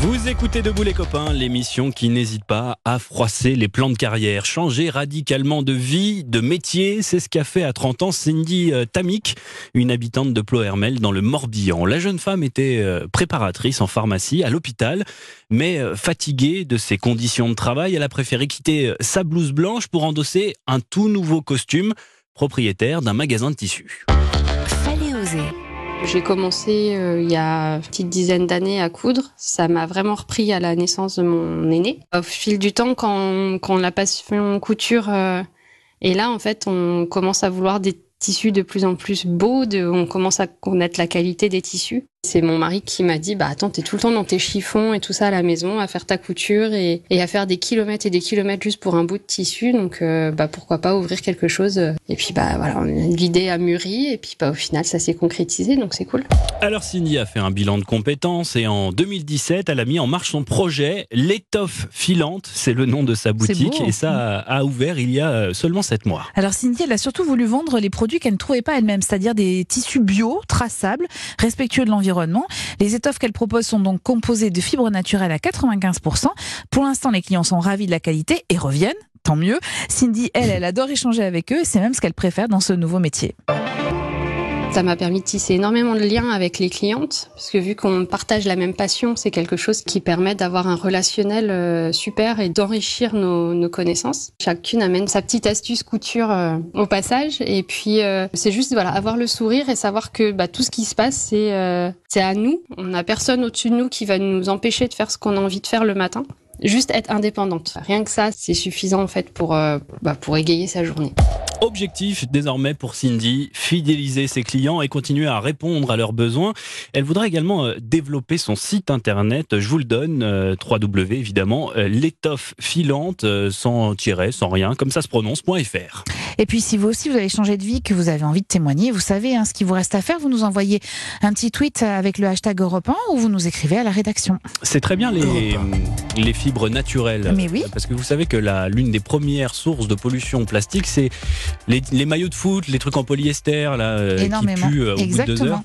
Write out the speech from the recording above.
Vous écoutez Debout les copains, l'émission qui n'hésite pas à froisser les plans de carrière, changer radicalement de vie, de métier. C'est ce qu'a fait à 30 ans Cindy euh, Tamik, une habitante de Plohermel dans le Morbihan. La jeune femme était euh, préparatrice en pharmacie à l'hôpital, mais euh, fatiguée de ses conditions de travail, elle a préféré quitter sa blouse blanche pour endosser un tout nouveau costume, propriétaire d'un magasin de tissus. J'ai commencé euh, il y a une petite dizaine d'années à coudre. Ça m'a vraiment repris à la naissance de mon aîné. Au fil du temps, quand, quand la passion couture euh, est là, en fait, on commence à vouloir des tissus de plus en plus beaux, de, on commence à connaître la qualité des tissus. C'est mon mari qui m'a dit, bah attends, t'es tout le temps dans tes chiffons et tout ça à la maison, à faire ta couture et, et à faire des kilomètres et des kilomètres juste pour un bout de tissu. Donc, euh, bah pourquoi pas ouvrir quelque chose. Et puis, bah voilà, l'idée a mûri et puis, bah au final, ça s'est concrétisé, donc c'est cool. Alors Cindy a fait un bilan de compétences et en 2017, elle a mis en marche son projet L'étoffe filante, c'est le nom de sa boutique et ça a ouvert il y a euh, seulement 7 mois. Alors Cindy, elle a surtout voulu vendre les produits qu'elle ne trouvait pas elle-même, c'est-à-dire des tissus bio, traçables, respectueux de l'environnement. Les étoffes qu'elle propose sont donc composées de fibres naturelles à 95%. Pour l'instant, les clients sont ravis de la qualité et reviennent. Tant mieux. Cindy, elle, elle adore échanger avec eux c'est même ce qu'elle préfère dans ce nouveau métier. Ça m'a permis de tisser énormément de liens avec les clientes, parce que vu qu'on partage la même passion, c'est quelque chose qui permet d'avoir un relationnel euh, super et d'enrichir nos, connaissances. Chacune amène sa petite astuce couture euh, au passage, et puis euh, c'est juste voilà avoir le sourire et savoir que bah, tout ce qui se passe c'est à nous. On n'a personne au-dessus de nous qui va nous empêcher de faire ce qu'on a envie de faire le matin. Juste être indépendante. Rien que ça, c'est suffisant en fait pour bah, pour égayer sa journée. Objectif désormais pour Cindy, fidéliser ses clients et continuer à répondre à leurs besoins. Elle voudrait également euh, développer son site internet, je vous le donne, euh, 3W évidemment, euh, l'étoffe filante, sans tiret, sans rien, comme ça se prononce.fr. Et puis, si vous aussi, vous avez changé de vie, que vous avez envie de témoigner, vous savez hein, ce qu'il vous reste à faire. Vous nous envoyez un petit tweet avec le hashtag Europe 1 ou vous nous écrivez à la rédaction. C'est très bien les, les fibres naturelles. Mais oui. Parce que vous savez que la- l'une des premières sources de pollution plastique, c'est les, les maillots de foot, les trucs en polyester là, euh, qui puent euh, au bout de deux Exactement. heures.